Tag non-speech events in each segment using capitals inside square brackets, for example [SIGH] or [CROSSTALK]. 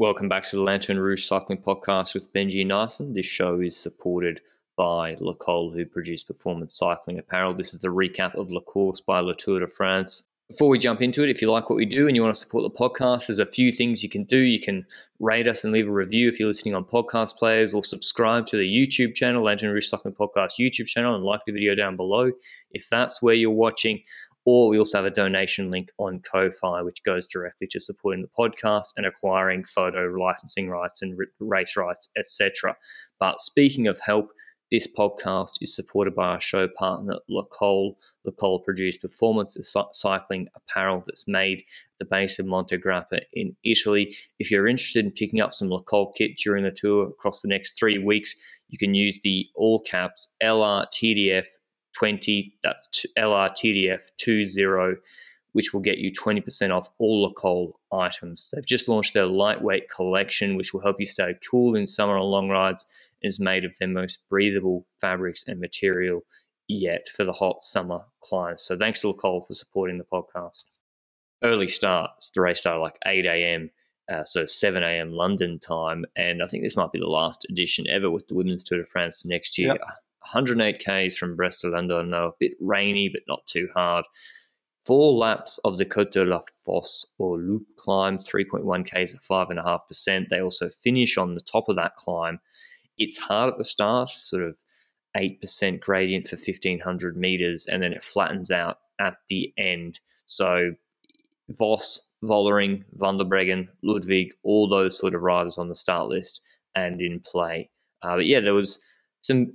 Welcome back to the Lanterne Rouge Cycling Podcast with Benji Naesen. This show is supported by Le Col, who produce performance cycling apparel. This is the recap of La Course by La Tour de France. Before we jump into it, if you like what we do and you want to support the podcast, there's a few things you can do. You can rate us and leave a review if you're listening on podcast players, or subscribe to the YouTube channel, Lanterne Rouge Cycling Podcast YouTube channel, and like the video down below if that's where you're watching. Or we also have a donation link on Ko-Fi, which goes directly to supporting the podcast and acquiring photo licensing rights and race rights, etc. But speaking of help, this podcast is supported by our show partner, Le Col. Le Col produced performance cycling apparel that's made at the base of Monte Grappa in Italy. If you're interested in picking up some Le Col kit during the tour across the next three weeks, you can use the all caps LRTDF 20, that's LRTDF 20, which will get you 20% off all Le Col items. They've just launched their lightweight collection, which will help you stay cool in summer on long rides, and is made of their most breathable fabrics and material yet for the hot summer clients. So thanks to Le Col for supporting the podcast. Early starts, the race started like 8 a.m. Uh, so 7 a.m. London time, and I think this might be the last edition ever with the Women's Tour de France next year. Yep. 108 Ks from Brest to Landerneau. Now, a bit rainy, but not too hard. Four laps of the Côte de la Fosse aux Loups climb, 3.1 Ks at 5.5%. They also finish on the top of that climb. It's hard at the start, sort of 8% gradient for 1500 meters, and then it flattens out at the end. So, Vos, Vollering, Van der Breggen, Ludwig, all those sort of riders on the start list and in play. Uh, but yeah, there was some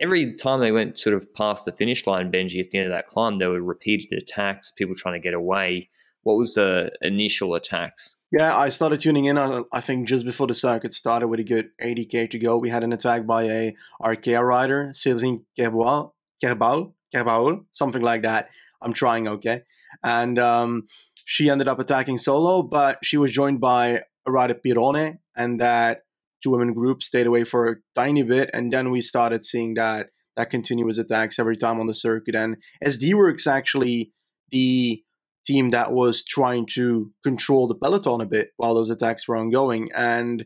every time they went sort of past the finish line, Benji, at the end of that climb, there were repeated attacks, people trying to get away. What was the initial attacks? Yeah, I started tuning in. Uh, I think just before the circuit started, with a good 80k to go, we had an attack by a Arkea rider, Cédrine Kerbaol, Kerbal, Kerbal, something like that. I'm trying, okay. And um, she ended up attacking solo, but she was joined by a rider Pirone, and that two women group, stayed away for a tiny bit, and then we started seeing that that continuous attacks every time on the circuit. And SD Worx actually the team that was trying to control the peloton a bit while those attacks were ongoing. And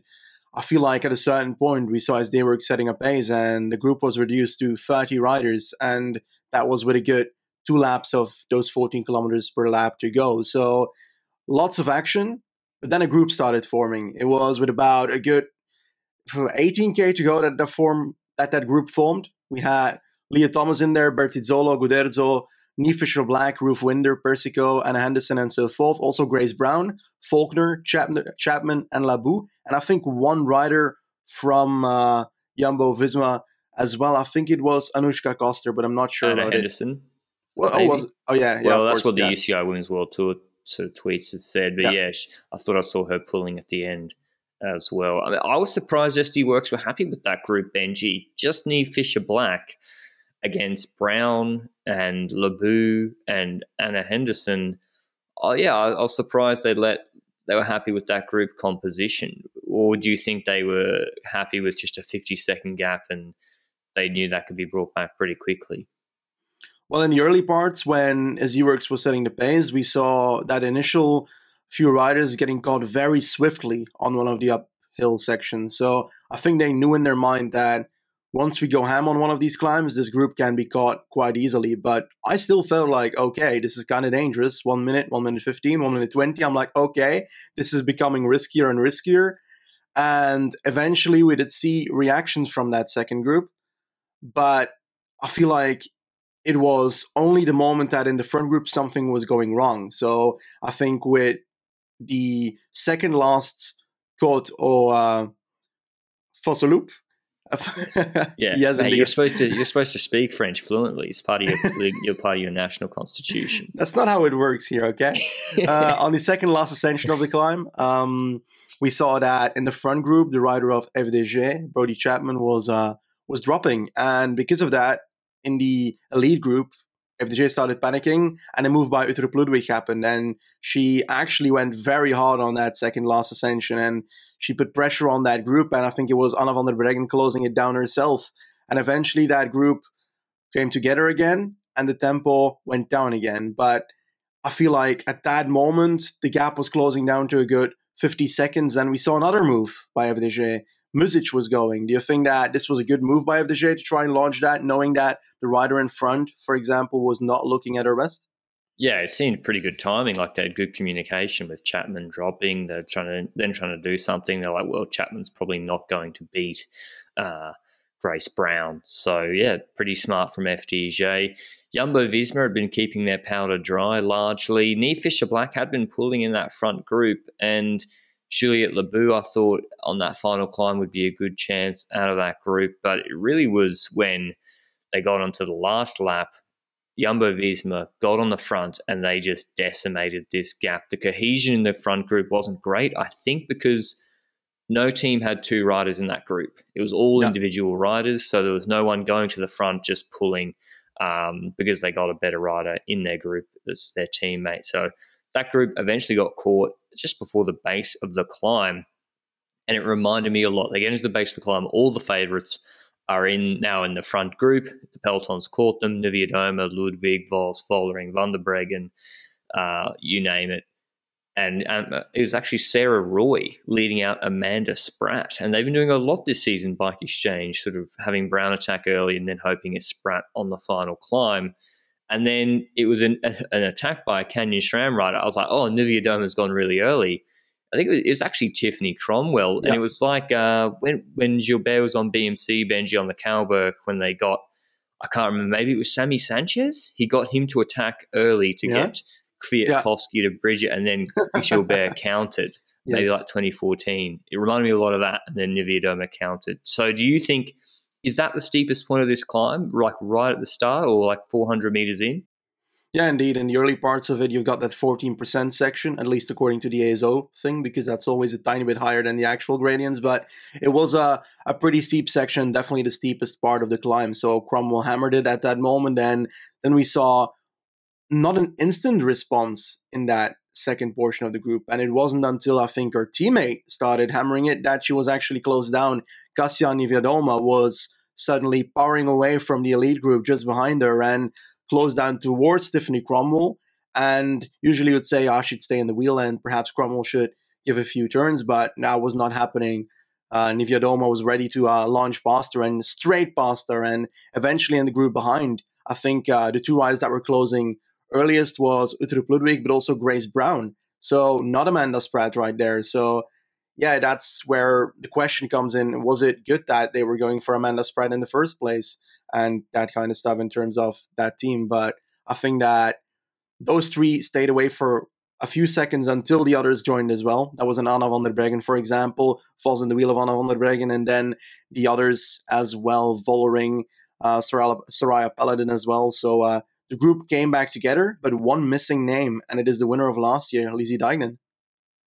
I feel like at a certain point we saw SD Worx setting a pace, and the group was reduced to 30 riders, and that was with a good two laps of those 14 kilometers per lap to go. So lots of action, but then a group started forming. It was with about a good 18k to go that the form that that group formed. We had Leah Thomas in there, Bertizzolo, Guderzo, Niamh Fisher Black, Ruth Winder, Persico, Anna Henderson, and so forth. Also Grace Brown, Faulkner, Chapman, Chapman and Labous. And I think one rider from uh, Jumbo Visma as well. I think it was Anouska Koster, but I'm not sure Anna about Henderson. It. Well, oh, was, oh, yeah. yeah well, that's course, what yeah. the UCI Women's World Tour sort of tweets has said. But yeah, yeah I thought I saw her pulling at the end as well. I, mean, I was surprised SD Worx were happy with that group, Benji. Just Niamh Fisher Black against Brown and Labous and Anna Henderson. Oh yeah, I, I was surprised they let they were happy with that group composition. Or do you think they were happy with just a 50 second gap and they knew that could be brought back pretty quickly? Well, in the early parts, when SD Worx was setting the pace, we saw that initial few riders getting caught very swiftly on one of the uphill sections. So I think they knew in their mind that once we go ham on one of these climbs, this group can be caught quite easily. But I still felt like, okay, this is kind of dangerous. One minute, one minute 15, one minute 20. I'm like, okay, this is becoming riskier and riskier. And eventually we did see reactions from that second group. But I feel like it was only the moment that in the front group something was going wrong. So I think with the second last quote or uh, loop. [LAUGHS] yeah, yes, you're supposed to you're supposed to speak French fluently. It's part of your you're part of your national constitution. [LAUGHS] That's not how it works here. Okay, [LAUGHS] uh, on the second last ascension of the climb, um, we saw that in the front group, the rider of FDJ, Brodie Chapman, was uh, was dropping, and because of that, in the elite group, FDJ started panicking, and a move by Uttrup Ludwig happened. And she actually went very hard on that second last ascension, and she put pressure on that group. And I think it was Anna van der Breggen closing it down herself. And eventually, that group came together again, and the tempo went down again. But I feel like at that moment, the gap was closing down to a good 50 seconds, and we saw another move by FDJ. Muzic was going. Do you think that this was a good move by FDJ to try and launch that, knowing that the rider in front, for example, was not looking at her best? Yeah, it seemed pretty good timing. Like they had good communication with Chapman dropping. They're trying to then trying to do something. They're like, well, Chapman's probably not going to beat uh, Grace Brown. So yeah, pretty smart from FDJ. Jumbo Visma had been keeping their powder dry largely. Niamh Fisher Black had been pulling in that front group, and Juliette Labous, I thought on that final climb would be a good chance out of that group. But it really was when they got onto the last lap Jumbo Visma got on the front and they just decimated this gap. The cohesion in the front group wasn't great, I think, because no team had two riders in that group. It was all individual riders, so there was no one going to the front just pulling um, because they got a better rider in their group as their teammate. So that group eventually got caught just before the base of the climb. And it reminded me a lot. They get into the base of the climb, all the favorites are in now in the front group. The pelotons caught them: Niewiadoma, Ludwig, Vos, Vollering, Van der Breggen, uh, you name it. And um, it was actually Sarah Roy leading out Amanda Spratt. And they've been doing a lot this season, Bike Exchange, sort of having Brown attack early and then hoping it's Spratt on the final climb. And then it was an, an attack by a Canyon SRAM rider. I was like, oh, Niewiadoma's gone really early. I think it was, actually Tiffany Cromwell, and it was like uh, when when Gilbert was on BMC Benji on the Cauberg when they got I can't remember maybe it was Sammy Sanchez. He got him to attack early to yeah. get Kwiatkowski yeah. to bridge it, and then [LAUGHS] Gilbert countered. Yes. Maybe like 2014. It reminded me a lot of that, and then Niewiadoma counted. So, do you think is that the steepest point of this climb, like right at the start, or like 400 meters in? Yeah, indeed. In the early parts of it, you've got that 14% section, at least according to the ASO thing, because that's always a tiny bit higher than the actual gradients. But it was a, a pretty steep section, definitely the steepest part of the climb. So Cromwell hammered it at that moment. And then we saw not an instant response in that second portion of the group. And it wasn't until I think her teammate started hammering it that she was actually closed down. Kasia Niewiadoma was suddenly powering away from the elite group just behind her. And closed down towards Stephanie Cromwell. And usually would say I should stay in the wheel and perhaps Cromwell should give a few turns, but that was not happening. Uh, Niewiadoma was ready to uh, launch past her and straight past her, and eventually in the group behind, I think uh, the two riders that were closing earliest was Uttrup Ludwig, but also Grace Brown. So not Amanda Spratt right there. So yeah, that's where the question comes in. Was it good that they were going for Amanda Spratt in the first place? and that kind of stuff in terms of that team. But I think that those three stayed away for a few seconds until the others joined as well. That was an Anna van der Breggen, for example, falls in the wheel of Anna van der Breggen, and then the others as well, Vollering, uh, Soraya, Paladin as well. So uh, the group came back together, but one missing name, and it is the winner of last year, Lizzie Deignan.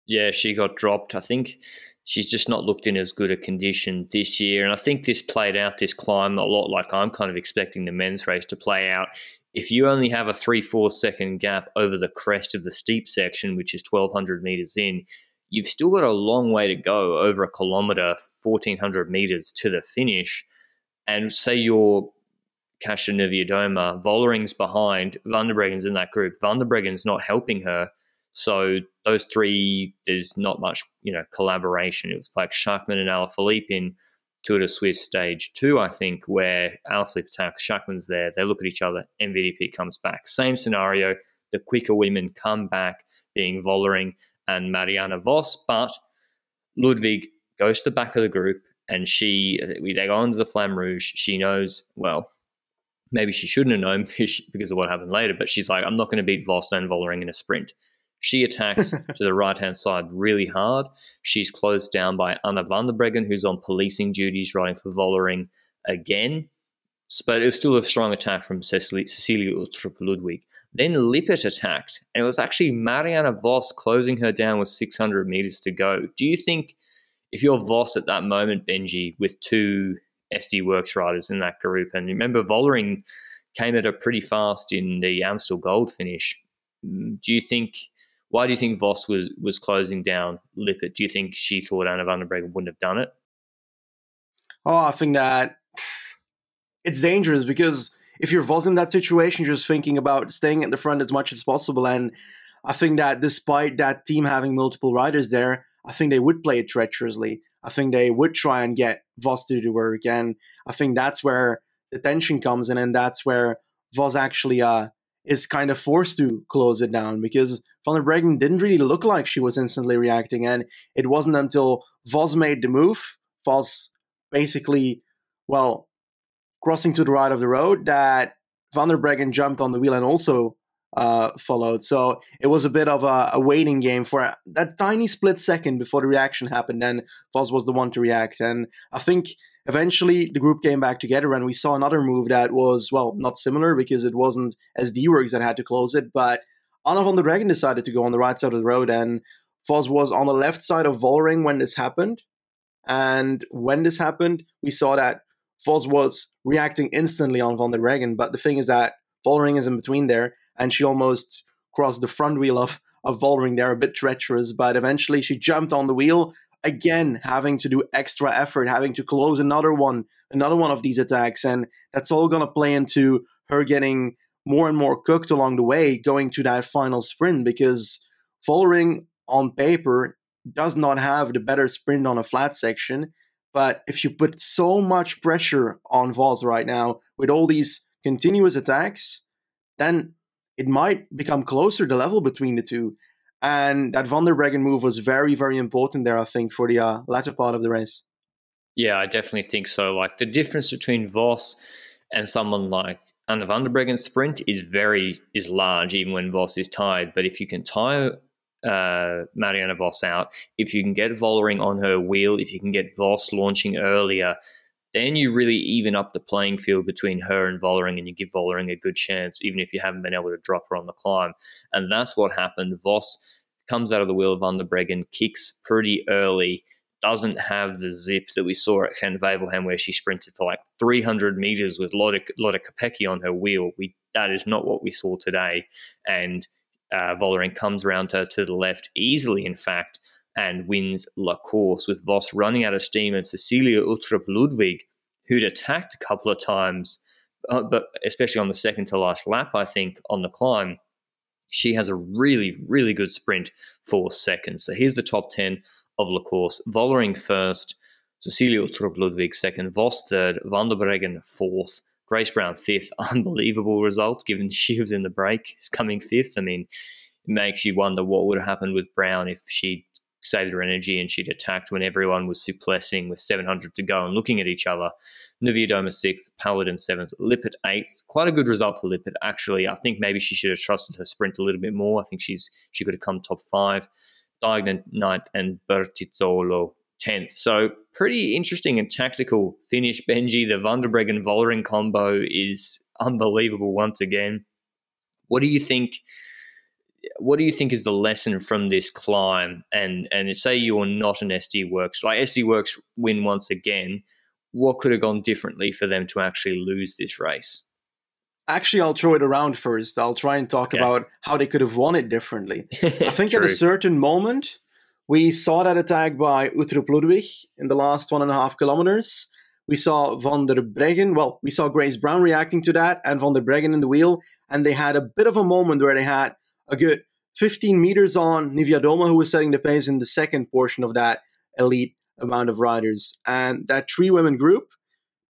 Yeah, she got dropped. I think she's just not looked in as good a condition this year. And I think this played out this climb a lot like I'm kind of expecting the men's race to play out. If you only have a three, four second gap over the crest of the steep section, which is 1200 meters in, you've still got a long way to go over a kilometer, 1400 meters to the finish. And say you're Kasia Niewiadoma, Vollering's behind, Van der Breggen's in that group. Van der Breggen's not helping her so those three, there's not much, you know, collaboration. It was like Schachmann and Alaphilippe in Tour de Suisse stage two, I think, where Alaphilippe attacks, Schachmann's there, they look at each other, MVDP comes back. Same scenario, the quicker women come back, being Vollering and Marianne Vos, but Ludwig goes to the back of the group and she, they go under the Flamme Rouge. She knows, well, maybe she shouldn't have known [LAUGHS] because of what happened later, but she's like, I'm not going to beat Vos and Vollering in a sprint. She attacks [LAUGHS] to the right hand side really hard. She's closed down by Anna van der Breggen, who's on policing duties, riding for Vollering again. But it was still a strong attack from Cecilia, Cecilia Uttrup Ludwig. Then Lippert attacked, and it was actually Marianne Vos closing her down with 600 meters to go. Do you think if you're Vos at that moment, Benji, with two SD Worx riders in that group, and remember Vollering came at a pretty fast in the Amstel Gold finish, mm, do you think why do you think Vos was was closing down Lippert? Do you think she thought Anna van der Breggen wouldn't have done it? Oh, I think that it's dangerous because if you're Vos in that situation, you're just thinking about staying at the front as much as possible. And I think that despite that team having multiple riders there, I think they would play it treacherously. I think they would try and get Vos to do work. And I think that's where the tension comes in, and that's where Vos actually uh, is kind of forced to close it down because Van der Breggen didn't really look like she was instantly reacting. And it wasn't until Vos made the move, Vos basically, well, crossing to the right of the road, that Van der Breggen jumped on the wheel and also uh, followed. So it was a bit of a, a, waiting game for that tiny split second before the reaction happened. Then Vos was the one to react. And I think eventually the group came back together and we saw another move that was, well, not similar because it wasn't SD Worx that had to close it, but Anna van der Breggen decided to go on the right side of the road and Vos was on the left side of Vollering when this happened. And when this happened, we saw that Vos was reacting instantly on Van der Breggen. But the thing is that Vollering is in between there and she almost crossed the front wheel of of Vollering there, a bit treacherous, but eventually she jumped on the wheel again, having to do extra effort, having to close another one, another one of these attacks, and that's all gonna play into her getting more and more cooked along the way, going to that final sprint because Vollering on paper does not have the better sprint on a flat section. But if you put so much pressure on Vos right now with all these continuous attacks, then it might become closer the level between the two. And that Van der Breggen move was very, very important there, I think, for the uh, latter part of the race. Yeah, I definitely think so. Like the difference between Vos and someone like Anna van der Breggen sprint is very is large, even when Vos is tired. But if you can tire uh, Marianne Vos out, if you can get Vollering on her wheel, if you can get Vos launching earlier, then you really even up the playing field between her and Vollering and you give Vollering a good chance, even if you haven't been able to drop her on the climb. And that's what happened. Vos comes out of the wheel of Van der Breggen, kicks pretty early, doesn't have the zip that we saw at Wevelgem where she sprinted for like 300 meters with Lotte, Lotte Kopecky on her wheel. We That is not what we saw today. And uh, Vollering comes around her to the left easily, in fact, and wins La Course with Vos running out of steam and Cecilia Uttrup Ludwig, who'd attacked a couple of times, uh, but especially on the second to last lap, I think, on the climb. She has a really, really good sprint for second. So here's the top 10 of La Course. Vollering first, Cecilia Uttrup Ludwig second, Vos third, Van der Breggen fourth, Grace Brown fifth. [LAUGHS] Unbelievable result given [LAUGHS] she was in the break. Is coming fifth. I mean, it makes you wonder what would have happened with Brown if she saved her energy and she'd attacked when everyone was suplessing with 700 to go and looking at each other. Niewiadoma sixth, Paladin seventh, Lippert eighth. Quite a good result for Lippert, actually. I think maybe she should have trusted her sprint a little bit more. I think she's she could have come top five. Deignan ninth and Bertizzolo 10th. So pretty interesting and tactical finish. Benji, the Van der Breggen Vollering combo is unbelievable once again. What do you think? What do you think is the lesson from this climb? And and say you're not an SD Worx, like SD Worx win once again, what could have gone differently for them to actually lose this race? Actually, I'll throw it around first. I'll try and talk yeah. about how they could have won it differently. [LAUGHS] I think at a certain moment, we saw that attack by Uttrup Ludwig in the last one and a half kilometers. We saw Van der Breggen, well, we saw Grace Brown reacting to that and Van der Breggen in the wheel. And they had a bit of a moment where they had a good 15 meters on Niewiadoma, who was setting the pace in the second portion of that elite amount of riders. And that three women group,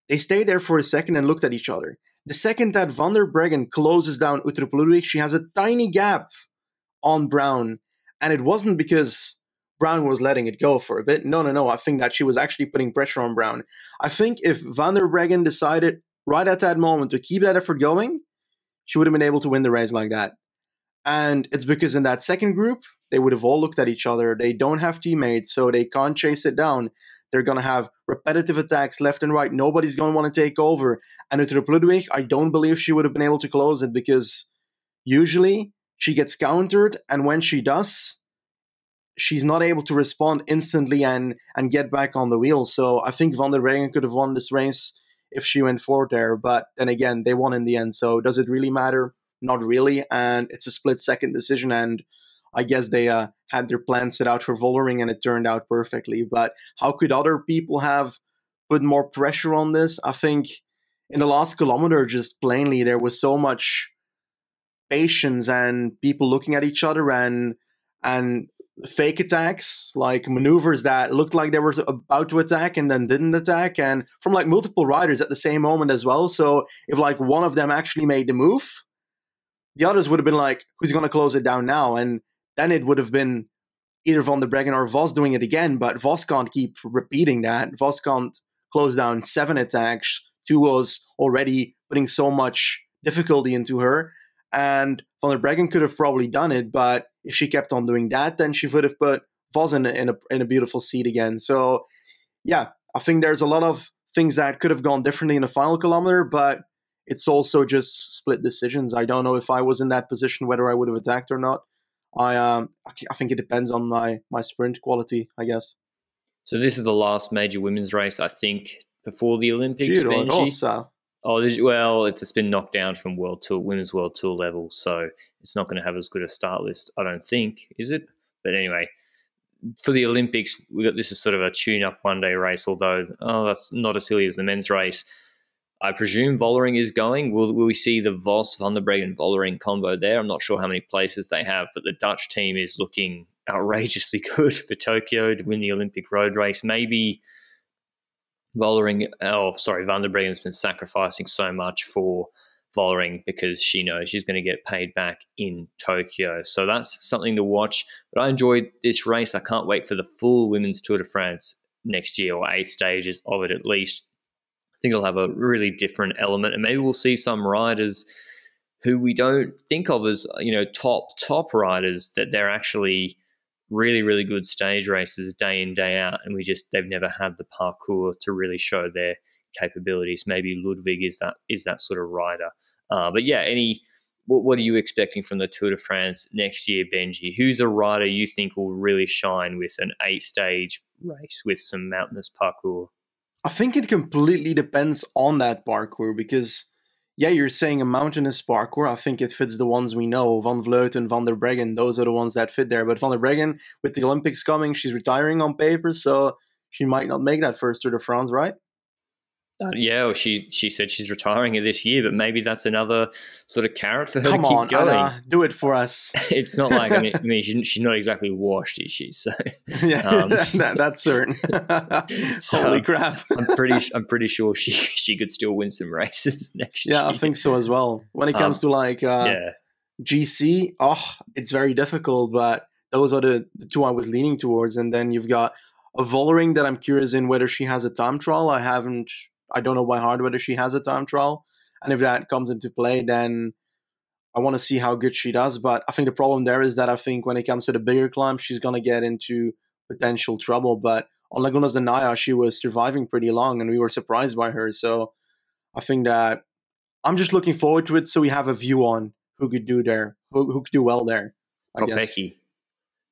they stayed there for a second and looked at each other. The second that Van der Breggen closes down Uttrup Ludwig, she has a tiny gap on Brown. And it wasn't because Brown was letting it go for a bit. No, no, no. I think that she was actually putting pressure on Brown. I think if Van der Breggen decided right at that moment to keep that effort going, she would have been able to win the race like that. And it's because in that second group, they would have all looked at each other. They don't have teammates, so they can't chase it down. They're going to have repetitive attacks left and right. Nobody's going to want to take over. And Uttrup Ludwig, I don't believe she would have been able to close it because usually she gets countered. And when she does, she's not able to respond instantly and, and get back on the wheel. So I think Van der Breggen could have won this race if she went forward there. But then again, they won in the end. So does it really matter? Not really. And it's a split second decision. And I guess they uh, had their plan set out for Vollering and it turned out perfectly. But how could other people have put more pressure on this? I think in the last kilometer, just plainly, there was so much patience and people looking at each other and and fake attacks, like maneuvers that looked like they were about to attack and then didn't attack, and from like multiple riders at the same moment as well. So if like one of them actually made the move, the others would have been like, "Who's going to close it down now?" And then it would have been either Van der Breggen or Vos doing it again. But Vos can't keep repeating that. Vos can't close down seven attacks. Two was already putting so much difficulty into her. And Van der Breggen could have probably done it, but if she kept on doing that, then she would have put Vos in a, in a, in a beautiful seat again. So, yeah, I think there's a lot of things that could have gone differently in the final kilometer, but it's also just split decisions. I don't know if I was in that position whether I would have attacked or not. I um I think it depends on my my sprint quality, I guess. So this is the last major women's race, I think, before the Olympics. Benji. Oh, well, it's been knocked down from World Tour, Women's World Tour level, so it's not going to have as good a start list, I don't think, is it? But anyway, for the Olympics, we got this is sort of a tune-up one-day race. Although, oh, that's not as silly as the men's race. I presume Vollering is going. Will, will we see the Vos, Van der Breggen, Vollering combo there? I'm not sure how many places they have, but the Dutch team is looking outrageously [LAUGHS] good for Tokyo to win the Olympic road race. Maybe Vollering, oh, sorry, Van der Breggen's been sacrificing so much for Vollering because she knows she's going to get paid back in Tokyo. So that's something to watch. But I enjoyed this race. I can't wait for the full Women's Tour de France next year or eight stages of it at least. I think it'll have a really different element, and maybe we'll see some riders who we don't think of as you know top top riders that they're actually really, really good stage races day in, day out, and we just they've never had the parcours to really show their capabilities. Maybe Ludwig is that is that sort of rider. Uh, but yeah, any what, what, are you expecting from the Tour de France next year, Benji? Who's a rider you think will really shine with an eight stage race with some mountainous parcours? I think it completely depends on that parcours because yeah, you're saying a mountainous parcours. I think it fits the ones we know. Van Vleuten, Van der Breggen, those are the ones that fit there. But Van der Breggen, with the Olympics coming, she's retiring on paper, so she might not make that first Tour de France, right? Uh, yeah, well, she she said she's retiring this year, but maybe that's another sort of carrot for her Come to keep on, going. Anna, do it for us. [LAUGHS] it's not like I mean, [LAUGHS] I mean she's, she's not exactly washed, is she? So yeah, [LAUGHS] um, that, that's certain. so Holy crap! I'm pretty I'm pretty sure she she could still win some races next yeah, year. Yeah, I think so as well. When it comes um, to like uh, yeah. GC, oh, it's very difficult, but those are the, the two I was leaning towards. And then you've got a Vollering that I'm curious in whether she has a time trial. I haven't I don't know by heart whether she has a time trial. And if that comes into play, then I want to see how good she does. But I think the problem there is that I think when it comes to the bigger climb, she's going to get into potential trouble. But on Lagunas de Neila, she was surviving pretty long and we were surprised by her. So I think that I'm just looking forward to it so we have a view on who could do there, who, who could do well there. I Kopecky.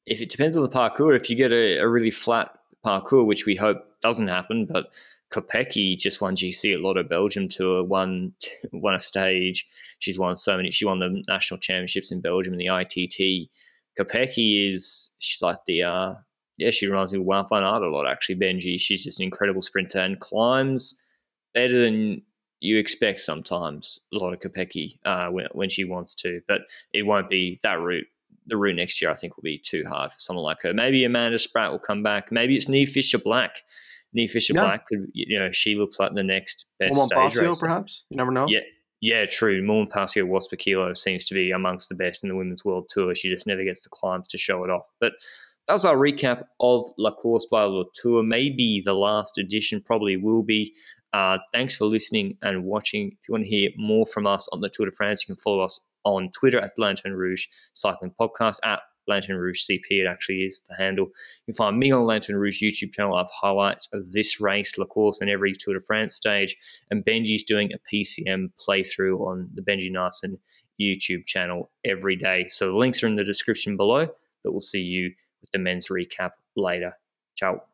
If it depends on the parcours, if you get a, a really flat parcours, which we hope doesn't happen, but Kopecky just won GC at Lotto Belgium Tour, won won a stage. She's won so many. She won the national championships in Belgium in the ITT. Kopecky is she's like the uh, yeah she reminds me of van Aert a lot actually. Benji, she's just an incredible sprinter and climbs better than you expect sometimes. A lot of Kopecky uh, when when she wants to, but it won't be that route the route next year, I think, will be too hard for someone like her. Maybe Amanda Spratt will come back. Maybe it's Niamh Fisher Black. Niamh Fisher yeah. Black could, you know, she looks like the next best Mormon stage Passio, racer. perhaps. You never know. Yeah, yeah, true. Moolman-Pasio seems to be amongst the best in the women's world tour. She just never gets the climbs to show it off. But that's our recap of La Course by La Tour. Maybe the last edition probably will be. Uh, thanks for listening and watching. If you want to hear more from us on the Tour de France, you can follow us on Twitter at Lanterne Rouge Cycling Podcast, at Lanterne Rouge CP, it actually is the handle. You can find me on Lanterne Rouge YouTube channel. I have highlights of this race, La Course, and every Tour de France stage. And Benji's doing a PCM playthrough on the Benji Naesen YouTube channel every day. So the links are in the description below, but we'll see you with the men's recap later. Ciao.